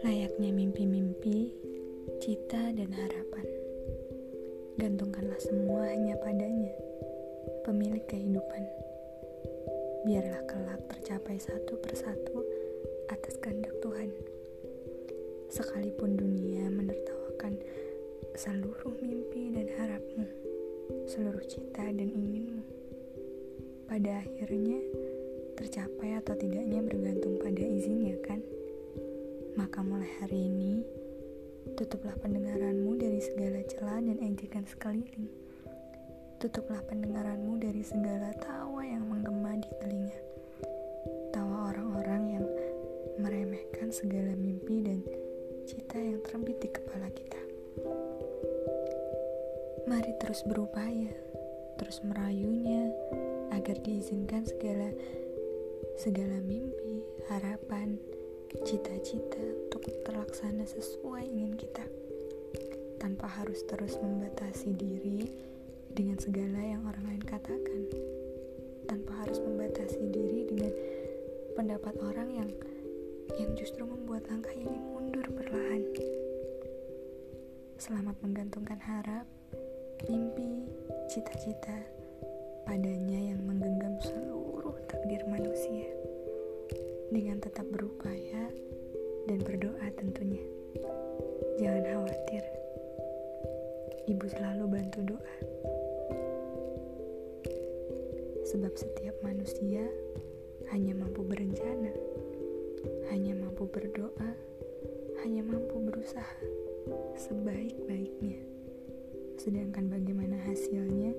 Layaknya mimpi-mimpi, cita dan harapan. Gantungkanlah semua hanya padanya, pemilik kehidupan. Biarlah kelak tercapai satu persatu atas kehendak Tuhan. Sekalipun dunia menertawakan seluruh mimpi dan harapmu, seluruh cita dan inginmu. Pada akhirnya, tercapai atau tidaknya bergantung pada izinnya kan? Maka mulai hari ini, tutuplah pendengaranmu dari segala celah dan ejekan sekeliling. Tutuplah pendengaranmu dari segala tawa yang menggema di telinga. Tawa orang-orang yang meremehkan segala mimpi dan cita yang terbit di kepala kita. Mari terus berupaya, terus merayunya agar diizinkan segala segala mimpi, harapan, cita-cita untuk terlaksana sesuai ingin kita. Tanpa harus terus membatasi diri dengan segala yang orang lain katakan. Tanpa harus membatasi diri dengan pendapat orang yang yang justru membuat langkah ini mundur perlahan. Selamat menggantungkan harap mimpi cita-cita padanya yang menggenggam seluruh takdir manusia dengan tetap berupaya dan berdoa tentunya. Jangan khawatir, ibu selalu bantu doa. Sebab setiap manusia hanya mampu berencana, hanya mampu berdoa, hanya mampu berusaha sebaik-baiknya. Sedangkan bagaimana hasilnya